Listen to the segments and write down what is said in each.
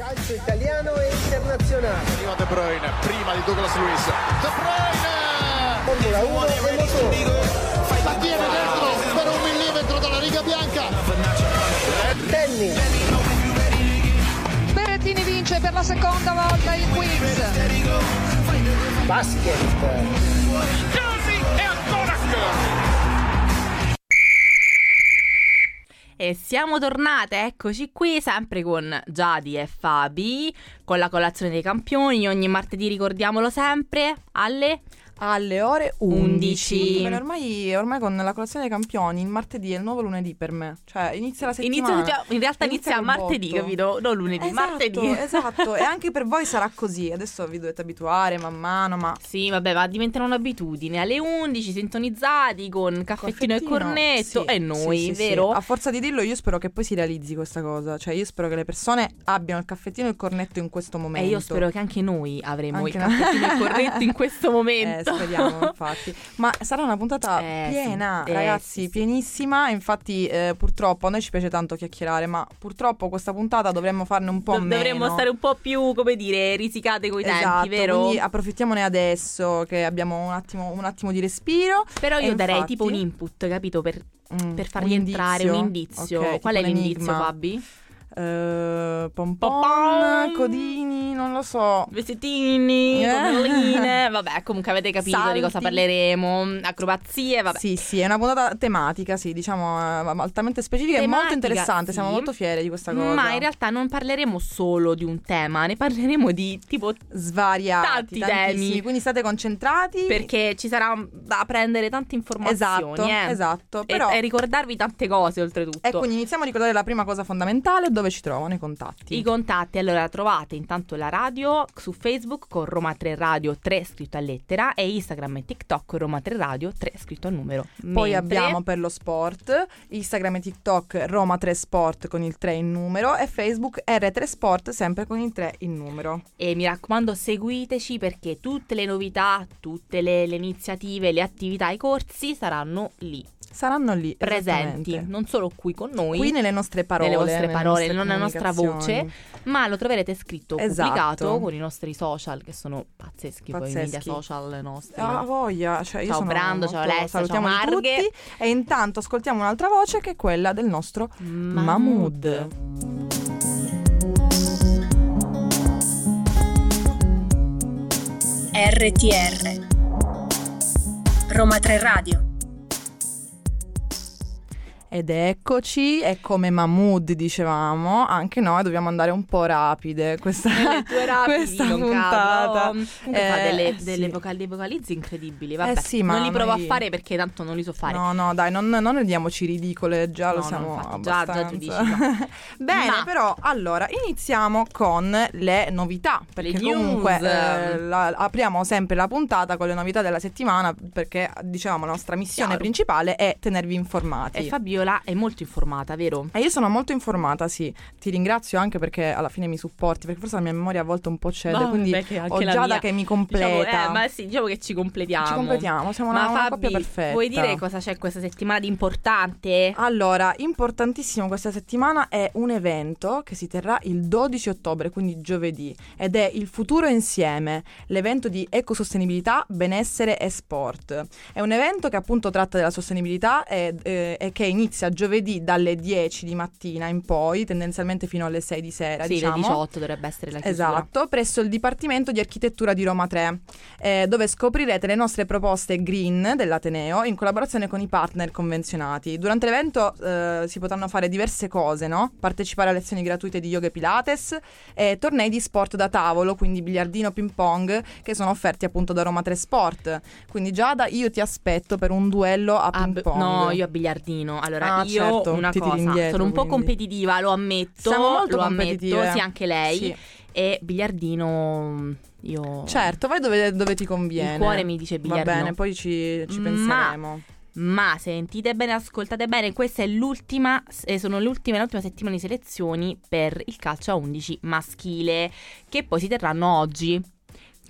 Calcio italiano e internazionale. Arriva De Bruyne, prima di Douglas Luiz. De Bruyne! Formula 1 e motori. La tiene dentro per un millimetro dalla riga bianca. Tennis. Berrettini vince per la seconda volta il quiz. Basket. E siamo tornate, eccoci qui, sempre con Giadi e Fabi, con la colazione dei campioni, ogni martedì ricordiamolo sempre, alle... alle ore 11. 11. Bene, ormai, ormai con la colazione dei campioni il martedì è il nuovo lunedì per me. Cioè inizia la settimana. Inizia, in realtà inizia, col martedì, botto. capito? Non lunedì, Esatto, martedì. esatto. e anche per voi sarà così. Adesso vi dovete abituare man mano, ma Sì, vabbè, va diventare un'abitudine. Alle 11 sintonizzati con caffettino, e Caffettino, cornetto sì, e noi, sì, sì, vero? A forza di dirlo, io spero che poi si realizzi questa cosa. Cioè, io spero che le persone abbiano il caffettino e il cornetto in questo momento. E io spero che anche noi avremo Anche il caffettino e il cornetto in questo Eh, momento. speriamo, infatti. Ma sarà una puntata Eh, piena, sì, eh, ragazzi, sì, sì. pienissima. Infatti, eh, purtroppo a noi ci piace tanto chiacchierare, ma purtroppo questa puntata dovremmo farne un po' Dov- meno. Dovremmo stare un po' più, come dire, risicate coi Esatto, tempi, vero? quindi approfittiamone adesso che abbiamo un attimo, un attimo di respiro. Però io E darei infatti- tipo un input, capito? Per, Mm, per fargli un entrare un indizio. Ok, Qual è l'indizio. Fabi? Eh, pompon, Popon. codini, non lo so. Vestitini, Eh. pomelline. Vabbè, comunque avete capito di cosa Salti. parleremo. Acrobazie, vabbè. Sì, sì, è una puntata tematica, sì, diciamo eh, altamente specifica e molto Tematica, interessante. Siamo sì. molto fieri di questa cosa. Ma in realtà non parleremo solo di un tema, ne parleremo di tipo svariati, temi. Quindi state concentrati. perché ci sarà da prendere tante informazioni. Esatto, eh. esatto. E, Però, e ricordarvi tante cose oltretutto. e quindi iniziamo a ricordare la prima cosa fondamentale, dove ci trovano i contatti. I contatti, allora trovate intanto la radio su Facebook con Roma 3 Radio 3 scritto a lettera e Instagram e TikTok Roma 3 Radio 3 scritto a numero. Poi Mentre- abbiamo per lo sport Instagram e TikTok Roma 3 Sport con il 3 in numero e Facebook R3 Sport sempre con il 3 in numero. E mi raccomando seguiteci perché tutte le novità, tutte le, le iniziative, le attività, i corsi saranno lì, Saranno lì presenti, non solo qui con noi. Qui nelle nostre parole, nelle vostre nelle parole, nostre non nella nostra voce, ma lo troverete scritto Esatto. pubblicato con i nostri social che sono pazzeschi, poi i media Pazzeschi. social nostri. Ah, voglia, cioè io Ciao sono Brando, ciao Alessia, ciao Marghe. tutti e intanto ascoltiamo un'altra voce che è quella del nostro Mahmood. RTR Roma 3 Radio Ed eccoci, e come Mahmood dicevamo, anche noi dobbiamo andare un po' rapide questa, rapidi, questa puntata. Comunque fa Eh, delle, sì. delle vocali, dei vocalizzi incredibili. Vabbè, Eh sì, ma non li provo noi- a fare perché tanto non li so fare. No, no, dai, non, non rendiamoci ridicole, già lo No, no, siamo infatti, già- già tu dici abbastanza. Bene, Ma- però, allora, iniziamo con le novità, perché Le comunque eh, la- apriamo sempre la puntata con le novità della settimana, perché diciamo la nostra missione Chiaro. principale è tenervi informati. E Fabiola è molto informata, vero? E io sono molto informata, sì. Ti ringrazio anche perché alla fine mi supporti, perché forse la mia memoria a volte un po' cede, Vabbè, quindi ho Giada mia. che mi Diciamo, completa. eh, ma sì, diciamo che ci completiamo. Ci completiamo, siamo una, Ma una Fabi, coppia perfetta. vuoi dire cosa c'è questa settimana di importante? Allora, importantissimo questa settimana è un evento che si terrà il 12 ottobre, quindi giovedì, ed è Il futuro insieme, l'evento di ecosostenibilità, benessere e sport. È un evento che appunto tratta della sostenibilità e, eh, e che inizia giovedì dalle 10 di mattina in poi, tendenzialmente fino alle 6 di sera, sì, diciamo. le 18 dovrebbe essere la chiusura. Esatto, presso il Dipartimento di Architettura di Roma 3, eh, dove scoprirete le nostre proposte green dell'Ateneo in collaborazione con i partner convenzionati. Durante l'evento eh, si potranno fare diverse cose, no? Partecipare a lezioni gratuite di yoga e pilates e tornei di sport da tavolo, quindi biliardino ping pong, che sono offerti appunto da Roma 3 Sport. Quindi Giada, io ti aspetto per un duello a Ah, ping b- pong. no, io a biliardino. Allora, Ah, io certo, una cosa, indietro, sono un po' quindi. competitiva, lo ammetto. Siamo molto lo ammetto, sì, anche lei. Sì. E biliardino io Certo, vai dove, dove ti conviene. Il cuore mi dice Va biliardino. bene, poi ci, ci Ma- penseremo. Ma sentite bene, ascoltate bene, questa è l'ultima, eh, sono le ultime, l'ultima settimana di selezioni per il calcio a 11 maschile, che poi si terranno oggi.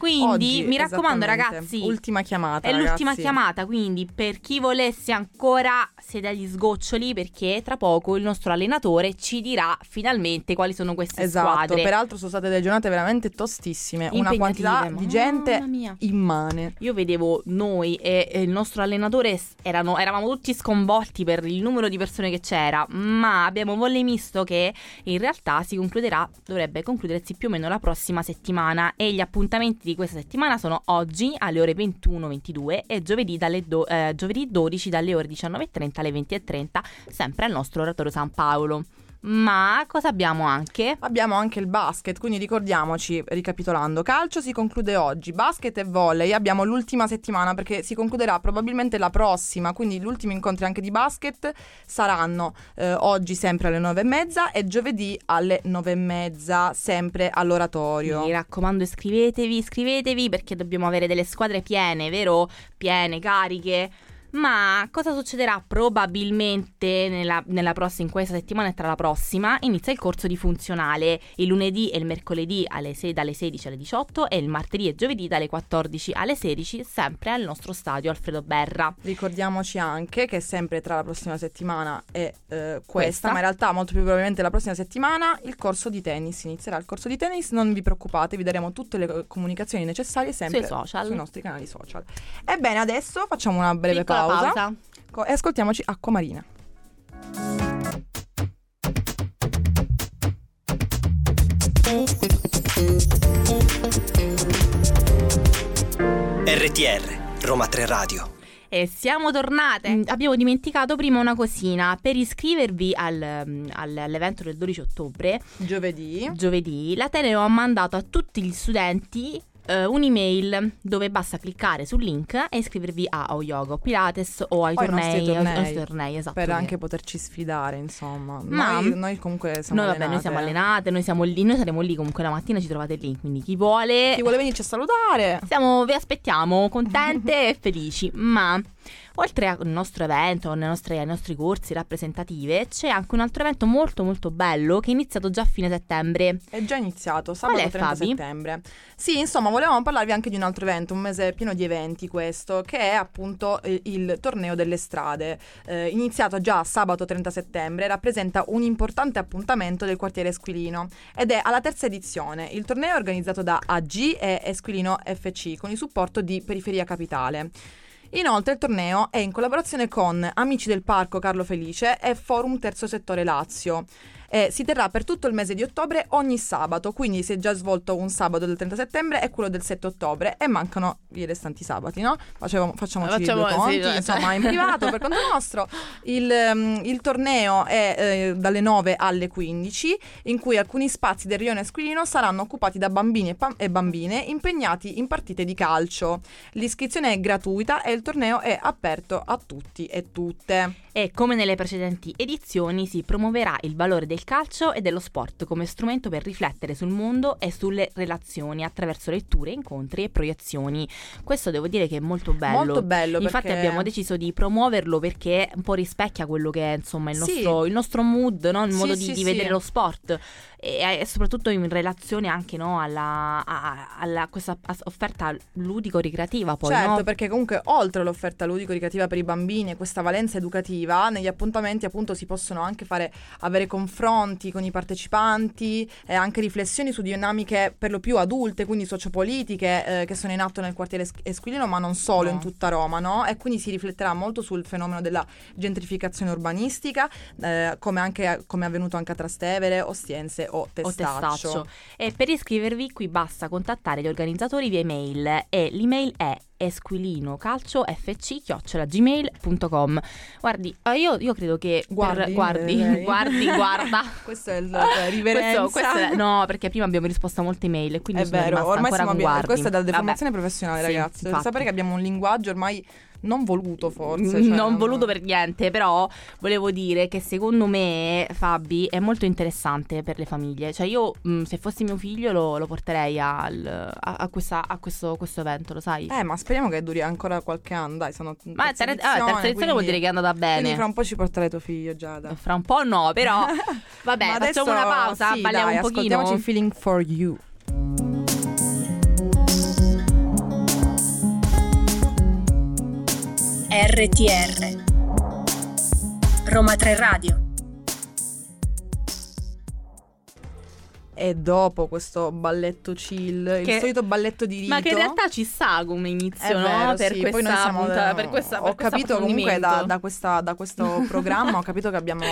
Quindi Oggi, mi raccomando ragazzi, Ultima chiamata. è l'ultima ragazzi. chiamata, quindi per chi volesse ancora siete agli sgoccioli perché tra poco il nostro allenatore ci dirà finalmente quali sono queste Esatto, squadre. peraltro sono state delle giornate veramente tostissime, una quantità di gente immane. Io vedevo noi e, e il nostro allenatore erano, eravamo tutti sconvolti per il numero di persone che c'era, ma abbiamo volemisto che in realtà si concluderà, dovrebbe concludersi più o meno la prossima settimana e gli appuntamenti di questa settimana sono oggi alle ore 21-22 e giovedì, do- eh, giovedì 12 dalle ore 19.30 alle 20.30 sempre al nostro oratorio San Paolo. Ma cosa abbiamo anche? Abbiamo anche il basket, quindi ricordiamoci, ricapitolando, calcio si conclude oggi, basket e volley abbiamo l'ultima settimana perché si concluderà probabilmente la prossima, quindi gli ultimi incontri anche di basket saranno eh, oggi sempre alle nove e mezza e giovedì alle nove e mezza sempre all'oratorio. Mi raccomando, iscrivetevi, iscrivetevi perché dobbiamo avere delle squadre piene, vero? Piene, cariche. Ma cosa succederà? Probabilmente nella, nella prossima, in questa settimana e tra la prossima inizia il corso di funzionale il lunedì e il mercoledì alle se- dalle 16 alle 18 e il martedì e giovedì dalle 14 alle 16 sempre al nostro stadio Alfredo Berra. Ricordiamoci anche che sempre tra la prossima settimana e eh, questa, Questa. ma in realtà molto più probabilmente la prossima settimana il corso di tennis inizierà. Il corso di tennis non vi preoccupate, vi daremo tutte le eh, comunicazioni necessarie sempre Sui social. sui nostri canali social. Ebbene, adesso facciamo una breve Piccola pausa, pausa. co- e ascoltiamoci Acqua Marina. RTR Roma 3 Radio. E siamo tornate. Mm, abbiamo dimenticato prima una cosina. Per iscrivervi al, mm, al- all'evento del 12 ottobre, Giovedì. giovedì, l'Ateneo ha mandato a tutti gli studenti eh, un'email dove basta cliccare sul link e iscrivervi a o yoga o pilates o ai O nostri tornei, ai- ai tornei. tornei, esatto. Per che- anche poterci sfidare, insomma. Ma- Noi, noi comunque siamo Noi, vabbè, noi siamo allenate. allenate, noi siamo lì, noi saremo lì comunque la mattina, ci trovate lì, quindi chi vuole... Chi vuole venirci a salutare? Siamo, vi aspettiamo contente e felici, ma oltre al nostro evento, alle nostre- ai nostri corsi rappresentative, c'è anche un altro evento molto molto bello che è iniziato già a fine settembre. È già iniziato, sabato Qual è, 30 Fabi? settembre. Sì, insomma, volevamo parlarvi anche di un altro evento, un mese pieno di eventi questo, che è appunto eh, il torneo delle strade. Eh, iniziato già sabato 30 settembre, rappresenta un importante appuntamento del quartiere Esquilino ed è alla terza edizione. Il torneo è organizzato da AG e Esquilino FC con il supporto di Periferia Capitale. Inoltre il torneo è in collaborazione con Amici del Parco Carlo Felice e Forum Terzo Settore Lazio. E si terrà per tutto il mese di ottobre ogni sabato, quindi si è già svolto un sabato del 30 settembre e quello del 7 ottobre e mancano i restanti sabati, no? Facciamo, facciamoci Facciamo- due conti, sì, cioè- insomma, in privato per conto nostro. Il, ehm, il torneo è eh, dalle 9 alle 15, in cui alcuni spazi del rione Esquilino saranno occupati da bambini e, pa- e bambine impegnati in partite di calcio. L'iscrizione è gratuita e il torneo è aperto a tutti e tutte. E come nelle precedenti edizioni si promuoverà il valore del calcio e dello sport come strumento per riflettere sul mondo e sulle relazioni attraverso letture, incontri e proiezioni. Questo devo dire che è molto bello. Molto bello Infatti perché- abbiamo deciso di promuoverlo perché un po' rispecchia quello che è insomma il Sì. nostro, il nostro mood, no? il Sì, modo di, sì, di sì. vedere lo sport e, e soprattutto in relazione anche no, alla, a, alla questa offerta ludico-ricreativa poi certo, no? perché comunque oltre all'offerta ludico-ricreativa per i bambini e questa valenza educativa, negli appuntamenti appunto si possono anche fare avere confronti con i partecipanti e anche riflessioni su dinamiche per lo più adulte, quindi sociopolitiche eh, che sono in atto nel quartiere Es- Esquilino, ma non solo No. in tutta Roma, no? E quindi si rifletterà molto sul fenomeno della gentrificazione urbanistica, eh, come anche come è avvenuto anche a Trastevere, Ostiense o o Testaccio. testaccio. E per iscrivervi qui basta contattare gli organizzatori via email e l'email è esquilinocalciofc.gmail.com Guardi, eh, io, io credo che Guardi, guardi, lei. guardi, guarda. Questo è il eh, riverenza. Questo, questo è- no, perché prima abbiamo risposto a molte email e quindi È vero, ormai ancora siamo abbi- guardi. questa è Vabbè. deformazione professionale, Sì, ragazzi. Sapere che abbiamo un linguaggio ormai non voluto, forse. Mm, cioè, non voluto per niente, però volevo dire che secondo me, Fabi, è molto interessante per le famiglie. Cioè, io mh, se fossi mio figlio lo, lo porterei al- a, a questa- a questo, questo evento, lo sai? Eh, ma speriamo che duri ancora qualche anno, dai, sono Ma terza, ah, terza edizione vuol dire che è andata Quindi bene. fra un po' ci porterai tuo figlio, Giada. Fra un po' no, però vabbè, facciamo una pausa, sì, balliamo dai, un pochino. ascoltiamoci Feeling for You. RTR Roma 3 Radio E dopo questo balletto chill, Che- il solito balletto di rito. Ma che in realtà ci sta come inizio, no? vero, per, sì. questa Poi noi siamo, puntata- per questa ho per questo capito comunque da, da questa- da questo programma ho capito che abbiamo,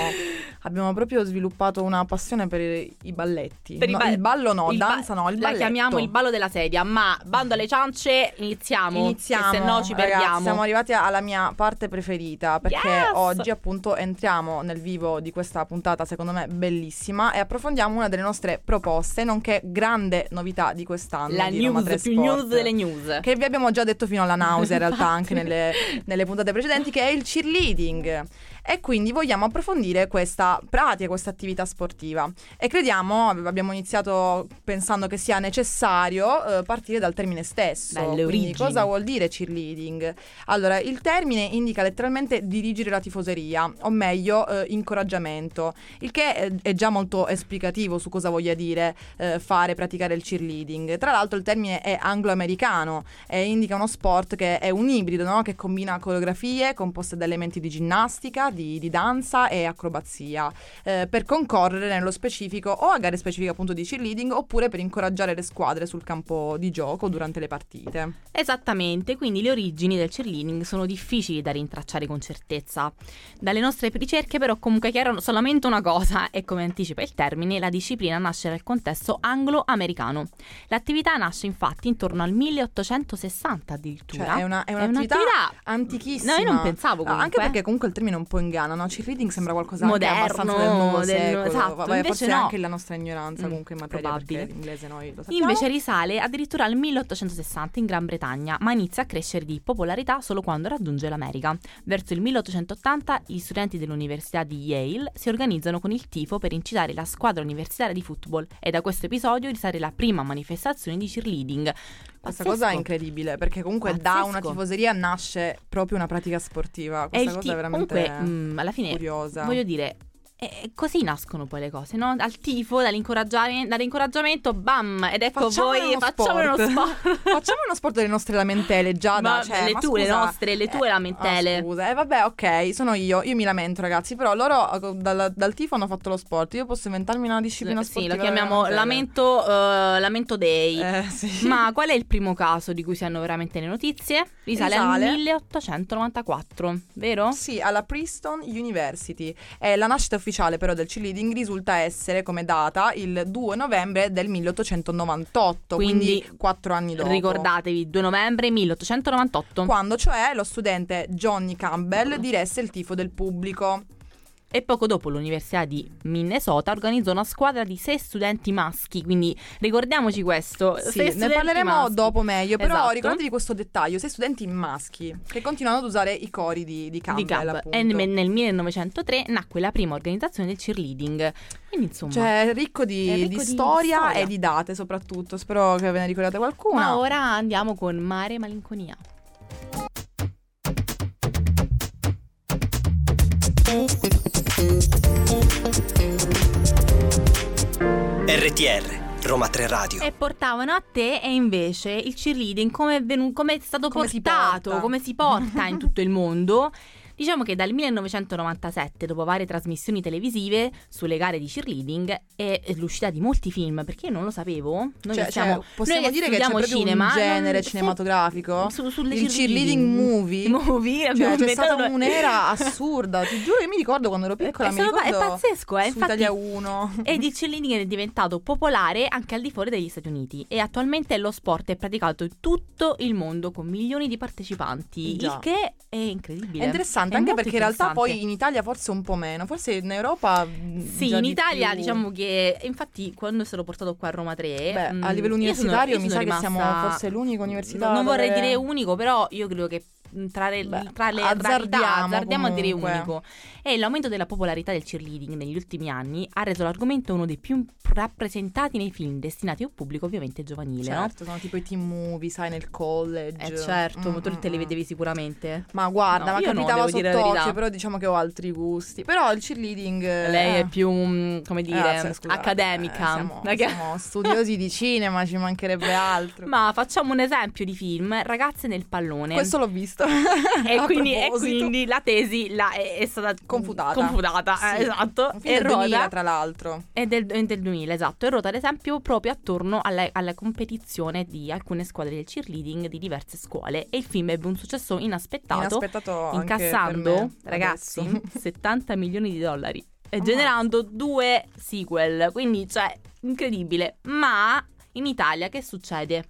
abbiamo proprio sviluppato una passione per i, i balletti Per i No, ba- il ballo no, il ba- danza no, il La balletto chiamiamo il ballo della sedia, ma bando alle ciance, iniziamo. Iniziamo, se no ci ragazzi, perdiamo. siamo arrivati alla mia parte preferita perché Yes! oggi appunto entriamo nel vivo di questa puntata secondo me bellissima e approfondiamo una delle nostre proposte nonché grande novità di quest'anno La di news 3 più Sport. news delle news. Che vi abbiamo già detto fino alla nausea in realtà anche nelle, nelle puntate precedenti, che è il cheerleading. E quindi vogliamo approfondire questa pratica, questa attività sportiva. E crediamo, abbiamo iniziato pensando che sia necessario eh, partire dal termine stesso. Dalle Quindi origini. cosa vuol dire cheerleading? Allora, il termine indica letteralmente dirigere la tifoseria, o meglio, eh, incoraggiamento, il che è, è già molto esplicativo su cosa voglia dire eh, fare, praticare il cheerleading. Tra l'altro il termine è anglo-americano e indica uno sport che è un ibrido, no? che combina coreografie composte da elementi di ginnastica, di, di danza e acrobazia, eh, per concorrere nello specifico o a gare specifiche appunto di cheerleading oppure per incoraggiare le squadre sul campo di gioco durante le partite. Esattamente, quindi le origini del cheerleading sono difficili da rintracciare con certezza. Dalle nostre ricerche però comunque chiaro solamente una cosa e come anticipa il termine, la disciplina nasce nel contesto anglo-americano. L'attività nasce infatti intorno al 1860 addirittura. Cioè è, una, è un'attività un'attività anchissima. No, io non pensavo Ah, Anche comunque. perché comunque il termine un po' inganna, no? Cheerleading sembra qualcosa anche Moderno, abbastanza del nuovo del- secolo. esatto, Vabbè, invece forse no. anche la nostra ignoranza Mm, comunque in materia probabile. l'inglese noi lo sappiamo. Invece risale addirittura al 1860 in Gran Bretagna, ma inizia a crescere di popolarità solo quando raggiunge l'America. Verso il 1880 gli studenti dell'Università di Yale si organizzano con il tifo per incitare la squadra universitaria di football e da questo episodio risale la prima manifestazione di cheerleading. Questa Pazzesco. cosa è incredibile perché comunque da Pazzesco. una tifoseria nasce proprio una pratica sportiva. Questa cosa è veramente comunque, mm, alla fine, curiosa. voglio dire, eh, così nascono poi le cose, no? Dal tifo, dall'incoraggiamento, bam! Ed ecco Facciamo voi, uno facciamo sport. uno sport. Facciamo uno sport delle nostre lamentele, Giada. Ma cioè, le tue, le nostre, le tue lamentele. ah, scusa, eh, vabbè, ok, sono io. Io mi lamento, ragazzi. Però loro eh, dal, dal tifo hanno fatto lo sport. Io posso inventarmi una disciplina Sì, sportiva. lo chiamiamo lamentele. lamento, eh, lamento day. Eh, sì. Ma qual è il primo caso di cui si hanno veramente le notizie? Risale, Risale. al 1894, vero? Sì, alla Princeton University. E la nascita ufficiale però del cheerleading risulta essere come data il 2 novembre del 1898, quindi, Quindi, quattro anni dopo. Ricordatevi, 2 novembre 1898. Quando cioè lo studente Johnny Campbell diresse il tifo del pubblico. E poco dopo l'Università di Minnesota organizzò una squadra di sei studenti maschi, quindi ricordiamoci questo. Sì, ne parleremo maschi. dopo meglio, però Esatto. ricordatevi questo dettaglio, sei studenti maschi che continuano ad usare i cori di, di Campbell, di Camp. appunto. E nel nel 1903 nacque la prima organizzazione del cheerleading. Quindi insomma, Cioè, ricco di, ricco di storia, storia. e di date soprattutto. Spero che ve ne ricordate qualcuna. ma ora andiamo con Mare Malinconia. RTR, Roma 3 Radio. E portavano a te e invece il cheerleading come è, venu- come è stato Come si portato, porta. come si porta in tutto il mondo. Diciamo che dal 1997, dopo varie trasmissioni televisive sulle gare di cheerleading e l'uscita di molti film, perché io non lo sapevo, noi Cioè, che siamo, cioè, possiamo noi dire che c'è cinema, un genere non- cinematografico? su- sulle il cheerleading movie. movie Cioè, abbiamo c'è stata un'era assurda. Ti giuro, io mi ricordo quando ero piccola. È mi stato- è ricordo pazzesco, eh, infatti- Italia 1. Ed il cheerleading è diventato popolare anche al di fuori degli Stati Uniti e attualmente lo sport è praticato in tutto il mondo con milioni di partecipanti, Già. il che è incredibile. È interessante È anche perché in realtà interessante. poi in Italia forse un po' meno, forse in Europa mh, Sì, in di Italia più. diciamo che infatti quando stato portato qua a Roma 3 Beh, mm, a livello io sono- universitario io mi sono sa che siamo rimasta- forse l'unica università Non vorrei dire unico, però io credo che tra le, Beh, tra le azzardiamo rarità, azzardiamo a dire comunque. unico. E l'aumento della popolarità del cheerleading negli ultimi anni ha reso l'argomento uno dei più rappresentati nei film destinati a un pubblico ovviamente giovanile, no? Certo, sono tipo i team movie, sai, nel college. Eh certo, Mm, tu te li mm, vedevi sicuramente. Ma guarda, No, ma no, capitava la sott'occhio, però diciamo che ho altri gusti. Però il cheerleading... eh, Lei è più, mm, come dire, ragazzi, scusate, accademica. eh, siamo, siamo studiosi di cinema, ci mancherebbe altro. Ma facciamo un esempio di film, Ragazze nel pallone. Questo l'ho visto. E quindi, e quindi la tesi la- è, è stata Confutata. confutata, Sì. eh, esatto. Un film E del ruota- 2000, tra l'altro. È del, è del 2000, esatto. E ruota ad esempio proprio attorno alla, alla competizione di alcune squadre del cheerleading di diverse scuole. E il film ebbe un successo inaspettato, Inaspettato incassando, me, ragazzi, adesso. 70 milioni di dollari. E Ammazza. generando due sequel. Quindi, cioè, incredibile. Ma in Italia che succede?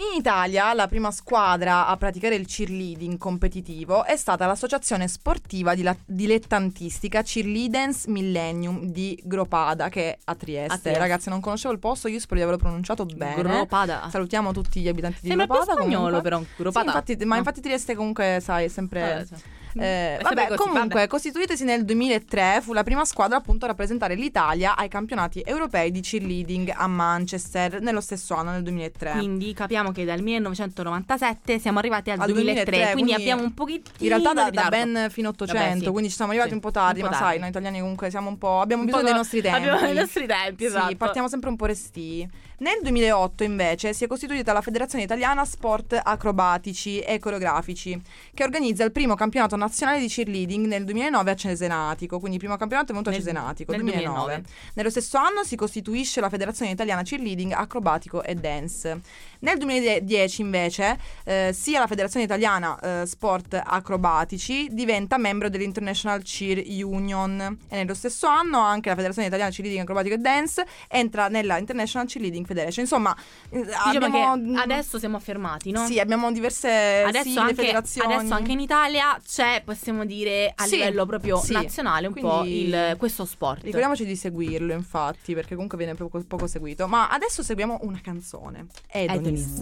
In Italia la prima squadra a praticare il cheerleading competitivo è stata l'associazione sportiva dilettantistica Cheerleaders Millennium di Gropada che è a Trieste. A Trieste. Ragazzi non conoscevo il posto, io spero di averlo pronunciato bene. Gropada. Salutiamo tutti gli abitanti di Sembra Gropada. spagnolo comunque. però. Gropada. Sì, infatti, ma infatti Trieste comunque sai è sempre... Eh, cioè. Eh, È sempre vabbè, comunque, costituitesi nel 2003, fu la prima squadra appunto a rappresentare l'Italia ai campionati europei di cheerleading a Manchester nello stesso anno, nel 2003. Quindi capiamo che dal 1997 siamo arrivati al, Al 2003, 2003, quindi, abbiamo un pochettino In realtà da, da ben fino a 800, Vabbè, sì. quindi ci siamo arrivati Sì, un po' tardi, un po' ma tardi. sai, noi italiani comunque siamo un po'... abbiamo Un bisogno po' dei nostri tempi. Abbiamo i nostri tempi, esatto. Sì, partiamo sempre un po' restii. Nel 2008 invece si è costituita la Federazione Italiana Sport Acrobatici e Coreografici, che organizza il primo campionato nazionale di cheerleading nel 2009 a Cesenatico, quindi il primo campionato è venuto a Cesenatico, nel 2009. 2009. Nello stesso anno si costituisce la Federazione Italiana Cheerleading Acrobatico e Dance. Nel 2010 invece eh, sia la Federazione Italiana eh, Sport Acrobatici diventa membro dell'International Cheer Union e nello stesso anno anche la Federazione Italiana Cheerleading Acrobatico e Dance entra nella International Cheerleading Federation. Insomma, eh, Diciamo abbiamo, che adesso siamo affermati, no? sì, abbiamo diverse Adesso sigle, anche, federazioni. adesso anche in Italia c'è, possiamo dire, a Sì, livello proprio sì. nazionale un po' Quindi il- questo sport. Ricordiamoci di seguirlo, infatti, perché comunque viene poco, poco seguito. Ma adesso seguiamo una canzone. Edonis.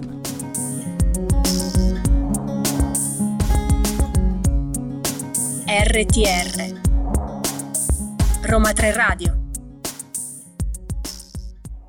RTR Roma 3 Radio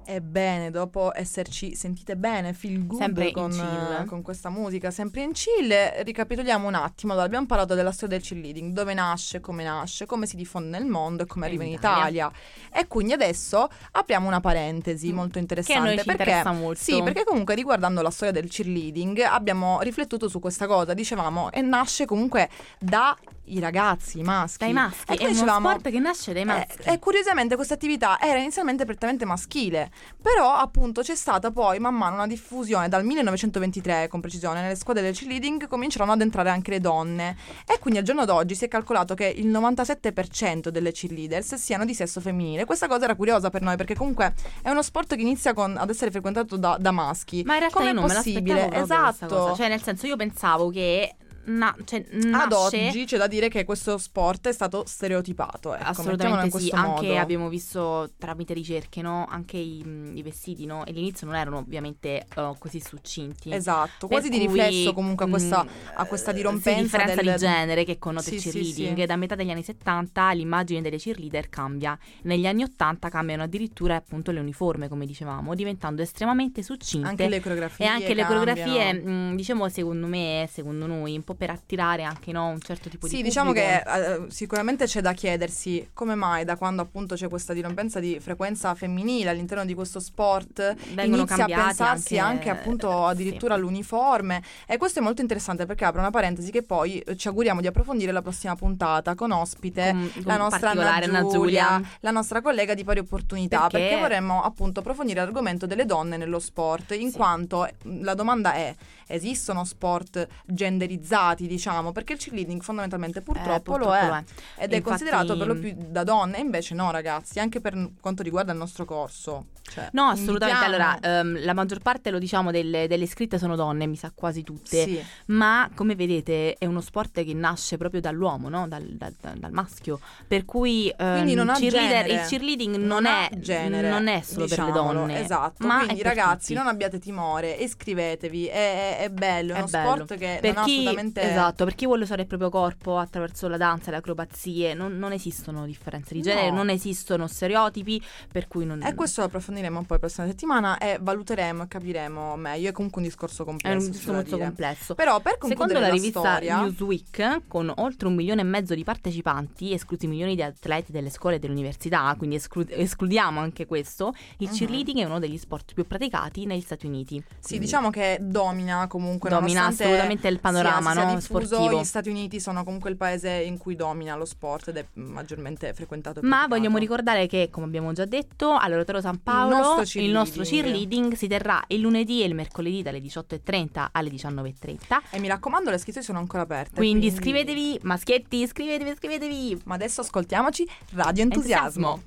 Ebbene, dopo esserci sentite bene, feel good con, chill. con questa musica, sempre in chill, ricapitoliamo un attimo. Allora, abbiamo parlato della storia del cheerleading, dove nasce, come nasce, come si diffonde nel mondo e come arriva in Italia. Italia. E quindi adesso apriamo una parentesi molto interessante. Mm. Che perché, interessa molto. Sì, perché comunque riguardando la storia del cheerleading abbiamo riflettuto su questa cosa. Dicevamo, e nasce comunque dai ragazzi, i maschi. Dai maschi, E è quindi uno dicevamo, sport che nasce dai eh, maschi. E, curiosamente questa attività era inizialmente prettamente maschile, però appunto c'è stata poi man mano una diffusione dal 1923 con precisione nelle squadre del cheerleading cominciarono ad entrare anche le donne e quindi al giorno d'oggi si è calcolato che il 97% delle cheerleaders siano di sesso femminile. Questa cosa era curiosa per noi perché comunque è uno sport che inizia con- ad essere frequentato da, da maschi. Ma in realtà Com'è non me possibile? l'aspettavo proprio questa Esatto. cosa. Cioè, nel senso, io pensavo che na- cioè, Ad nasce... oggi c'è da dire che questo sport è stato stereotipato. Ecco, Assolutamente sì, anche modo. abbiamo visto tramite ricerche, no? Anche i, i vestiti, no? E all'inizio non erano ovviamente eh, così succinti. Esatto, quasi di cui, riflesso comunque a questa, mh, a questa eh, dirompenza sì, differenza del- di genere che connota Sì, il cheerleading. sì. Da metà degli anni 70 l'immagine delle cheerleader cambia. Negli anni 80 cambiano addirittura appunto le uniforme, come dicevamo, diventando estremamente succinte. Anche le coreografie e anche le cambiano. coreografie, mh, diciamo, secondo me, secondo noi, un po' per attirare anche no, un certo tipo Sì, di diciamo pubblico. che eh, sicuramente c'è da chiedersi come mai da quando appunto c'è questa dirompenza di frequenza femminile all'interno di questo sport Vengono inizia a pensarsi anche, anche- appunto addirittura sì. all'uniforme e questo è molto interessante perché apre una parentesi che poi eh, ci auguriamo di approfondire la prossima puntata con ospite Con- la con nostra Anna Giulia, la nostra collega di pari opportunità perché, Perché- vorremmo appunto approfondire l'argomento delle donne nello sport in Sì. quanto eh, la domanda è esistono sport genderizzati diciamo perché il cheerleading fondamentalmente purtroppo, Eh, lo è purtroppo ed è Infatti- considerato per lo più da donne, invece no ragazzi, anche per quanto riguarda il nostro corso. Cioè, No, assolutamente. invitiamo- Allora, ehm, la maggior parte, lo diciamo, delle, delle iscritte sono donne, mi sa quasi tutte. sì. Ma come vedete è uno sport che nasce proprio dall'uomo, no? dal, dal- dal maschio. Per cui ha cheerleader- il cheerleading non, Non è, genere, non è solo per le diciamolo, donne. Esatto, ma quindi è ragazzi tutti. non abbiate timore, iscrivetevi, è, è- è bello, è È uno bello. sport che per non ha chi, assolutamente... esatto, per chi vuole usare il proprio corpo attraverso la danza le acrobazie, non, non esistono differenze di No. genere, non esistono stereotipi, per cui non E questo lo approfondiremo poi la prossima settimana e valuteremo e capiremo meglio, è comunque un discorso è un complesso. discorso molto complesso. Però per Secondo concludere la la rivista storia, Newsweek, con oltre un milione e mezzo di partecipanti, esclusi milioni di atleti delle scuole e dell'università, quindi esclu- escludiamo anche questo, il Mhm. cheerleading è uno degli sport più praticati negli Stati Uniti. Sì, Quindi diciamo che domina comunque domina assolutamente il panorama, sia- si sia no? diffuso, sportivo. gli Stati Uniti sono comunque il paese in cui domina lo sport ed è maggiormente frequentato. Ma praticato. vogliamo ricordare che, come abbiamo già detto, all'Orotero San Paolo nostro il nostro cheerleading. cheerleading si terrà il lunedì e il mercoledì dalle 18.30 alle 19.30. E mi raccomando, le iscrizioni sono ancora aperte. Quindi iscrivetevi, maschietti, iscrivetevi, iscrivetevi. Ma adesso ascoltiamoci Radio Entusiasmo.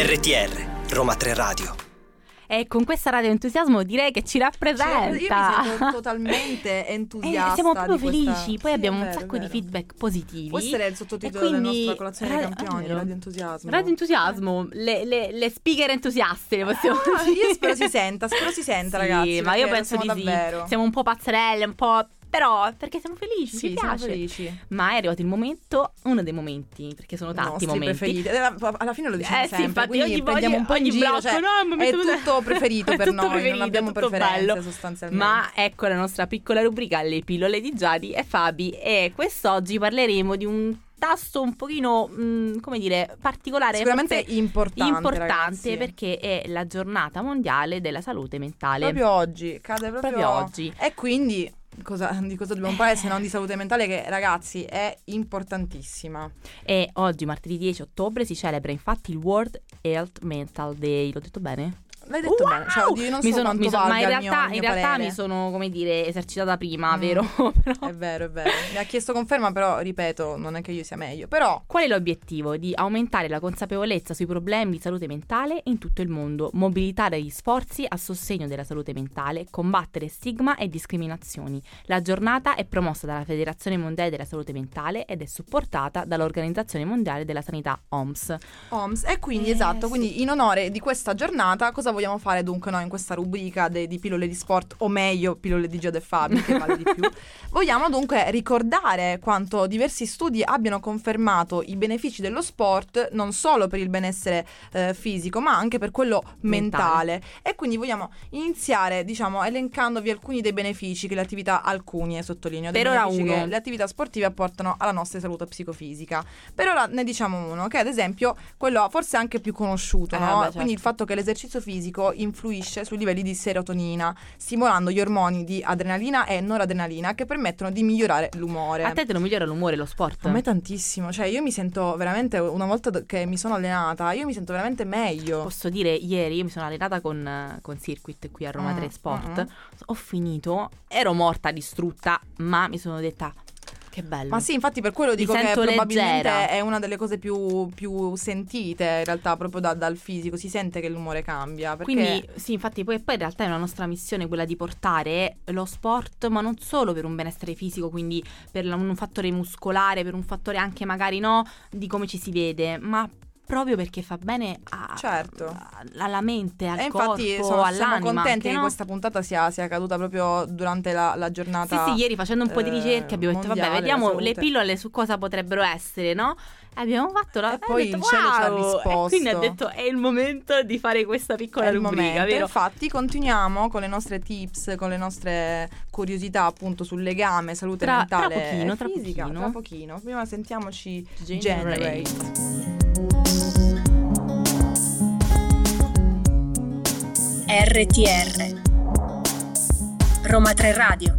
RTR, Roma 3 Radio. E con questa radio entusiasmo direi che ci rappresenta. Cioè, io mi sento totalmente Eh, entusiasta. siamo proprio di questa- felici, poi Sì, abbiamo è un vero, sacco di vero. feedback positivi. Può essere il sottotitolo E della quindi- nostra colazione dei Ra- campioni, vero. Radio Entusiasmo. Radio entusiasmo, le, le- le speaker entusiaste, le possiamo Ah, dire. io spero si senta, spero si senta, Sì, ragazzi. ma io penso di siamo sì. davvero. Siamo un po' pazzerelle, un po'. Però perché siamo felici, Sì, ci siamo piace. felici. Ma è arrivato il momento, uno dei momenti, perché sono tanti nostri momenti. preferiti. Eh, Alla fine lo diciamo Eh sì, sempre, infatti quindi ogni- prendiamo ogni- un po' ogni giro, blocco, cioè, no, è tutto preferito È per tutto noi, preferito, non abbiamo tutto preferenze bello. sostanzialmente. Ma ecco la nostra piccola rubrica Le pillole di Giadi e Fabi e quest'oggi parleremo di un tasto un pochino, mm, come dire, particolare. Sicuramente importante, importante ragazzi. perché è la giornata mondiale della salute mentale. proprio oggi, cade proprio, Proprio oggi. E quindi cosa- di cosa dobbiamo parlare se non di salute mentale che ragazzi è importantissima. E oggi, martedì 10 ottobre, si celebra infatti il World Health Mental Day. L'ho detto bene? L'hai detto Wow! bene, cioè, oddio, io non Mi so sono- mi sono- ma in mio- realtà, il in mio realtà mi sono, come dire, esercitata prima, Mm. vero? Però- È vero, è vero. Mi ha chiesto conferma, però ripeto, non è che io sia meglio. Però Qual è l'obiettivo? Di aumentare la consapevolezza sui problemi di salute mentale in tutto il mondo, mobilitare gli sforzi a sostegno della salute mentale, combattere stigma e discriminazioni. La giornata è promossa dalla Federazione Mondiale della Salute Mentale ed è supportata dall'Organizzazione Mondiale della Sanità OMS. OMS. E quindi, Eh, esatto, sì. quindi in onore di questa giornata, cosa vogliamo fare dunque noi in questa rubrica de- di pillole di sport, o meglio, pillole di Giada e Fabi, che vale di più? Vogliamo dunque ricordare quanto diversi studi abbiano confermato i benefici dello sport, non solo per il benessere eh, fisico, ma anche per quello mentale. E quindi vogliamo iniziare, diciamo, elencandovi alcuni dei benefici che le attività, alcuni, e sottolineo, Per ora uno. le attività sportive apportano alla nostra salute psicofisica. Per ora ne diciamo uno, che è ad esempio quello forse anche più conosciuto, Eh, no? vabbè, certo. Quindi il fatto che l'esercizio fisico influisce sui livelli di serotonina, stimolando gli ormoni di adrenalina e noradrenalina che permettono di migliorare l'umore. A te te lo migliora l'umore lo sport? A me tantissimo, cioè io mi sento veramente, una volta che mi sono allenata, io mi sento veramente meglio. Posso dire, ieri io mi sono allenata con, con Circuit qui a Roma Mm, 3 Sport. mm. Ho finito, ero morta, distrutta, ma mi sono detta che bello. Ma sì, infatti per quello dico che probabilmente leggera. è una delle cose più, più sentite in realtà proprio da- dal fisico, si sente che l'umore cambia. Perché... Quindi sì, infatti poi, poi in realtà è una nostra missione quella di portare lo sport, ma non solo per un benessere fisico, quindi per la- un fattore muscolare, per un fattore anche magari no di come ci si vede, ma proprio perché fa bene a- Certo. a- alla mente, al E infatti corpo, sono, siamo all'anima. contenti anche, che no? questa puntata sia, sia caduta proprio durante la, la Sì, giornata. sì, ieri facendo un po' di eh, ricerche abbiamo detto, vabbè, vediamo le pillole su cosa potrebbero essere, no? E abbiamo fatto la... E e poi detto, il cielo ci ha "Wow!" risposto. E quindi ha detto, è il momento di fare questa piccola È rubrica? Infatti, continuiamo con le nostre tips, con le nostre curiosità appunto sul legame, salute Tra- mentale tra pochino, e tra fisica. pochino. Tra pochino. Prima sentiamoci Generate. Generate. RTR Roma 3 Radio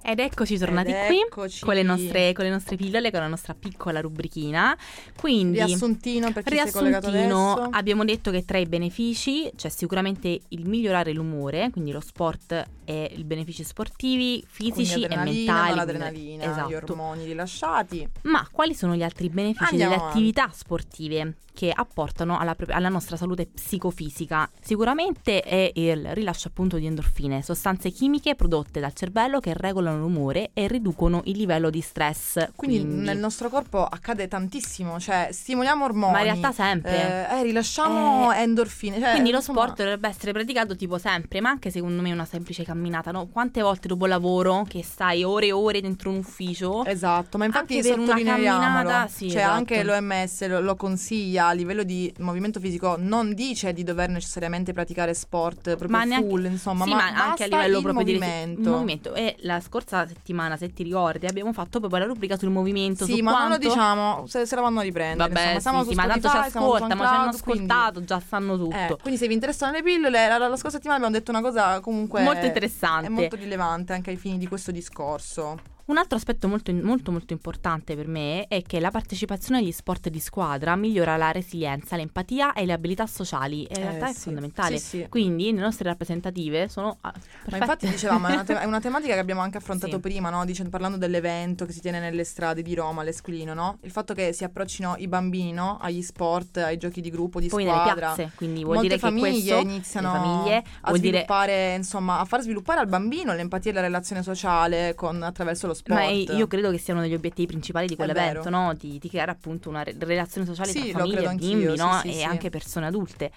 Ed eccoci tornati Ed qui eccoci. con le, nostre, con le nostre pillole, con la nostra piccola rubrichina. Quindi, Riassuntino per chi si è collegato riassuntino, abbiamo detto che tra i benefici c'è sicuramente il migliorare l'umore, quindi lo sport e i benefici sportivi, fisici e mentali. noradrenalina, esatto. gli ormoni rilasciati. Ma quali sono gli altri benefici Andiamo delle attività sportive che apportano alla, propria- alla nostra salute psicofisica? Sicuramente è il rilascio appunto di endorfine, sostanze chimiche prodotte dal cervello che regolano l'umore e riducono il livello di stress. Quindi, Quindi, nel nostro corpo accade tantissimo, cioè stimoliamo ormoni. Ma in realtà sempre. Eh, eh, rilasciamo endorfine. cioè, Quindi lo insomma, sport dovrebbe essere praticato tipo sempre, ma anche secondo me una semplice camminata, no? Quante volte dopo lavoro che stai ore e ore dentro un ufficio? Esatto, ma infatti Anche per una camminata, sì, cioè esatto. anche l'OMS lo, lo consiglia a livello di movimento fisico, non dice di dover necessariamente praticare sport proprio Ma neanche- full, insomma, sì, ma, ma anche a livello proprio movimento. di movimento. E la scorsa settimana, se ti ricordi, abbiamo fatto proprio la rubrica sul movimento. Sì, ma non lo quanto- diciamo, se, se la vanno a riprendere. Vabbè, insomma, sì, su sì, ma tanto ci ascolta, ma ci hanno SoundCloud, quindi- ascoltato, già sanno tutto. Eh, quindi se vi interessano le pillole, la, la scorsa settimana abbiamo detto una cosa comunque Molto interessante. È molto rilevante anche ai fini di questo discorso. Un altro aspetto molto, molto molto importante per me è che la partecipazione agli sport di squadra migliora la resilienza, l'empatia e le abilità sociali. E in Eh, realtà è sì. fondamentale. Sì, sì. Quindi le nostre rappresentative sono ah, Ma infatti dicevamo, è una, te- è una tematica che abbiamo anche affrontato prima, no? Dice- parlando dell'evento che si tiene nelle strade di Roma, l'Esquilino, no? Il fatto che si approccino i bambini no? agli sport, ai giochi di gruppo, di Poi nelle squadra. piazze, quindi vuol Molte dire che famiglie questo iniziano le famiglie a vuol dire sviluppare, insomma, a far sviluppare al bambino l'empatia e la relazione sociale con- attraverso lo sport. Ma io credo che sia uno degli obiettivi principali di È quell'evento, no? Di, di creare appunto una re- relazione sociale Sì, tra famiglie e bimbi, no? sì, e anche persone adulte.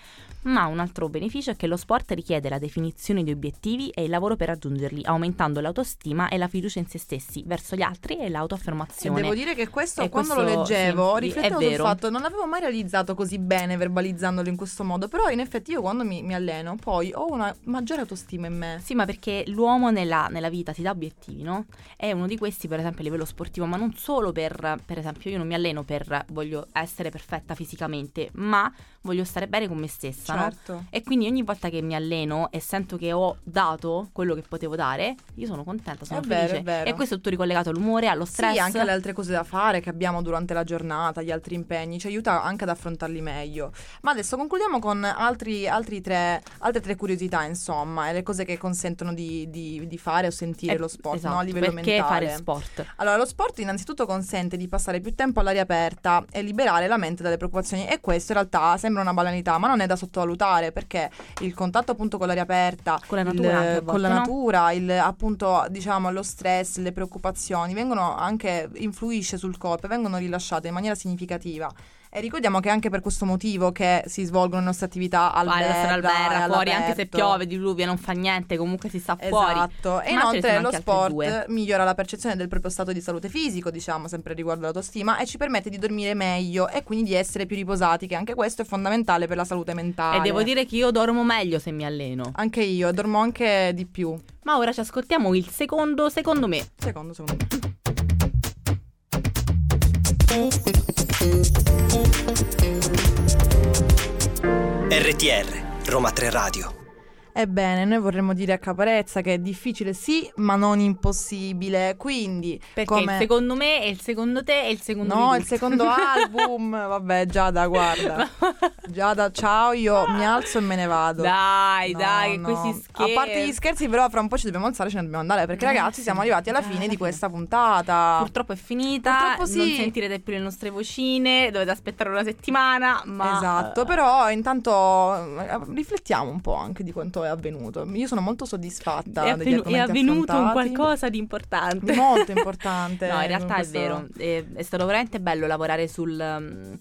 Ma un altro beneficio è che lo sport richiede la definizione di obiettivi e il lavoro per raggiungerli, aumentando l'autostima e la fiducia in se stessi verso gli altri e E l'autoaffermazione. devo dire che questo, E quando questo, lo leggevo, riflettevo è sul fatto non l'avevo mai realizzato così bene verbalizzandolo in questo modo. Però, in effetti, io quando mi, mi alleno, poi ho una maggiore autostima in me. Sì, ma perché l'uomo nella, nella vita si dà obiettivi, no? E uno di questi, per esempio, a livello sportivo, ma non solo per, per esempio, io non mi alleno per voglio essere perfetta fisicamente, ma voglio stare bene con me stessa, no? Certo. E quindi ogni volta che mi alleno e sento che ho dato quello che potevo dare, io sono contenta, sono È vero, felice. è vero. E questo è tutto ricollegato all'umore, allo stress. Sì, anche alle altre cose da fare che abbiamo durante la giornata, gli altri impegni, ci aiuta anche ad affrontarli meglio. Ma adesso concludiamo con altri, altri tre, altre tre curiosità, insomma, e le cose che consentono di, di- di fare o sentire Eh, lo sport esatto, no? a livello perché mentale. Fare sport? Allora, lo sport innanzitutto consente di passare più tempo all'aria aperta e liberare la mente dalle preoccupazioni e questo in realtà sembra una banalità, ma non è da sottovalutare perché il contatto appunto con l'aria aperta, Con la il- natura a con la no? natura, il, appunto diciamo lo stress, le preoccupazioni vengono anche influisce sul corpo e vengono rilasciate in maniera significativa. E ricordiamo che è anche per questo motivo che si svolgono le nostre attività al Vale, stare al verra, verra, fuori, anche se piove, diluvia, non fa niente, comunque si sta fuori. Esatto, e Ma inoltre lo sport migliora la percezione del proprio stato di salute fisico, diciamo, sempre riguardo all'autostima, e ci permette di dormire meglio e quindi di essere più riposati, che anche questo è fondamentale per la salute mentale. E devo dire che io dormo meglio se mi alleno. Anche io, dormo anche di più. Ma ora ci ascoltiamo il secondo, secondo me. Secondo, secondo me. RTR, Roma 3 Radio. Ebbene, noi vorremmo dire a Caparezza che è difficile sì, ma non impossibile. Quindi, Perché come... il secondo me e il secondo te e il secondo No, il secondo album. Vabbè, Giada, guarda. Giada, ciao, io mi alzo e me ne vado. Dai, No, dai, che no. questi scherzi. A parte gli scherzi, però, fra un po' ci dobbiamo alzare, ce ne dobbiamo andare. Perché, Eh, ragazzi, siamo arrivati alla Eh, fine di fine. questa puntata. Purtroppo è finita, Purtroppo sì. non sentirete più le nostre vocine, dovete aspettare una settimana, ma... Esatto, però intanto eh, riflettiamo un po' anche di quanto è avvenuto. Io sono molto soddisfatta è, avvenu- è avvenuto un affrontati. qualcosa di importante. Molto importante. No, in realtà questo- è vero, è, è stato veramente bello lavorare sul,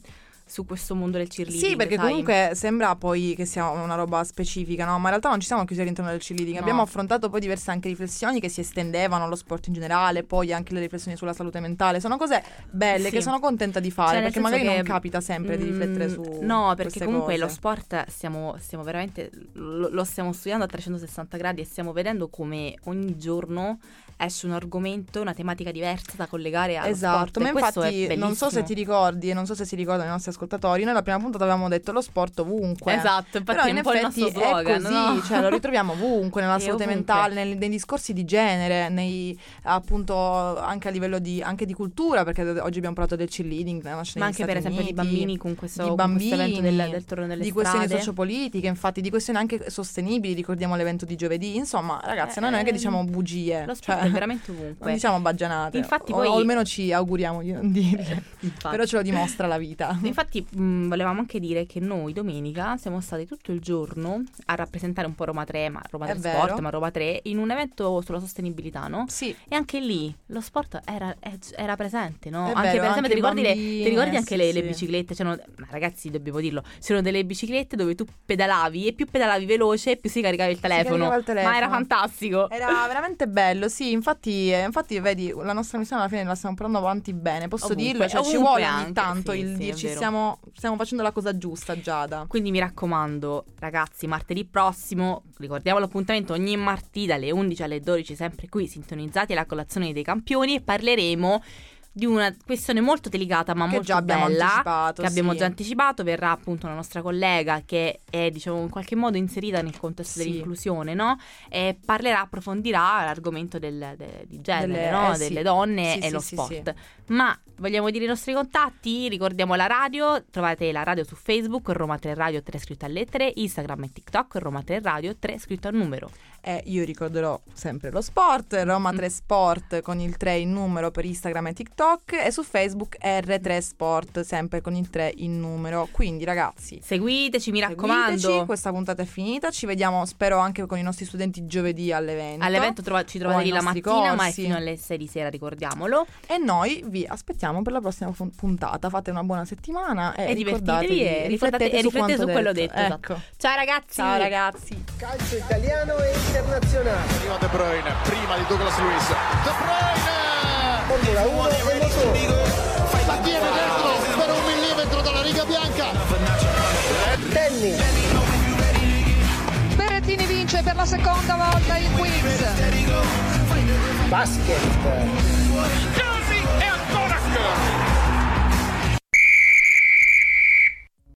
su questo mondo del cheerleading. Sì, perché sai? comunque sembra poi che sia una roba specifica, no? Ma in realtà non ci siamo chiusi all'interno del cheerleading. No. Abbiamo affrontato poi diverse anche riflessioni che si estendevano allo sport in generale, poi anche le riflessioni sulla salute mentale. Sono cose belle Sì. che sono contenta di fare, Cioè, perché magari senso non che, capita sempre di riflettere mm, su No, perché comunque cose. lo sport stiamo, stiamo veramente lo, lo stiamo studiando a 360 gradi e stiamo vedendo come ogni giorno esce un argomento, una tematica diversa da collegare allo Esatto, sport. ma è infatti non so se ti ricordi e non so se si ricordano i nostri ascoltatori, noi la prima puntata avevamo detto lo sport ovunque. Esatto, infatti Però è in effetti è slogan, così, no? cioè lo ritroviamo ovunque nella È salute ovunque. mentale, nei, nei discorsi di genere, nei appunto anche a livello di, anche di cultura, perché oggi abbiamo parlato del cheerleading, Ma anche per Stati esempio di Uniti, bambini con questo, di con bambini, questo evento del, del torneo delle di questioni strade. sociopolitiche, infatti di questioni anche sostenibili, ricordiamo l'evento di giovedì, insomma ragazzi, noi non è che Eh, diciamo bugie. Lo sport cioè- veramente ovunque. Non diciamo baggianate. Infatti o, poi- o almeno ci auguriamo di non. Infatti. Però ce lo dimostra la vita. Infatti mh, volevamo anche dire che noi domenica siamo stati tutto il giorno a rappresentare un po' Roma 3, ma Roma È 3 vero. Sport, ma Roma 3, in un evento sulla sostenibilità, no? Sì. E anche lì lo sport era, è- era presente, no? È anche vero, per esempio, ti ricordi, le- bambine, ti ricordi anche sì, le, le sì. biciclette? C'erano, ma ragazzi, dobbiamo dirlo, c'erano delle biciclette dove tu pedalavi e più pedalavi veloce, più si caricava il telefono. caricava il telefono. Ma era fantastico. Era veramente bello, sì, infatti, eh, infatti vedi, la nostra missione alla fine la stiamo portando avanti bene, posso Ovunque, dirlo, cioè ci vuole ogni tanto sì, il sì, dirci stiamo, stiamo facendo la cosa giusta Giada. Quindi mi raccomando, ragazzi, martedì prossimo, ricordiamo l'appuntamento ogni martedì dalle 11 alle 12, sempre qui sintonizzati alla colazione dei campioni e parleremo di una questione molto delicata ma Che molto già abbiamo bella che abbiamo sì. già anticipato verrà appunto una nostra collega che è diciamo in qualche modo inserita nel contesto Sì. dell'inclusione no? e parlerà approfondirà l'argomento del, de- di genere Delle- no? eh, sì. delle donne Sì, e sì, lo sport ma vogliamo dire i nostri contatti? Ricordiamo la radio, trovate la radio su Facebook, Roma 3 Radio 3 scritto a lettere, Instagram e TikTok, Roma 3 Radio 3 scritto a numero. E io ricorderò sempre lo sport, Roma 3 Sport con il 3 in numero per Instagram e TikTok e su Facebook R3 Sport sempre con il 3 in numero. Quindi ragazzi, Seguiteci, mi raccomando. seguiteci, questa puntata è finita, ci vediamo spero anche con i nostri studenti giovedì all'evento. All'evento trova- ci trovate lì la mattina, ma è corsi. fino alle 6 di sera, ricordiamolo. E noi vi aspettiamo per la prossima fun- puntata. Fate una buona settimana e, E divertitevi ricordatevi- e riflettete- e riflettete quanto su quello detto, Ecco. esatto. Ciao ragazzi! Ciao ragazzi. Calcio italiano e internazionale. Arriva De Bruyne, prima di Douglas Luiz. De Bruyne! Formula 1 e motore. La tiene dentro per un millimetro dalla riga bianca. Tennis. Berrettini vince per la seconda volta il quiz. Basket. Yeah.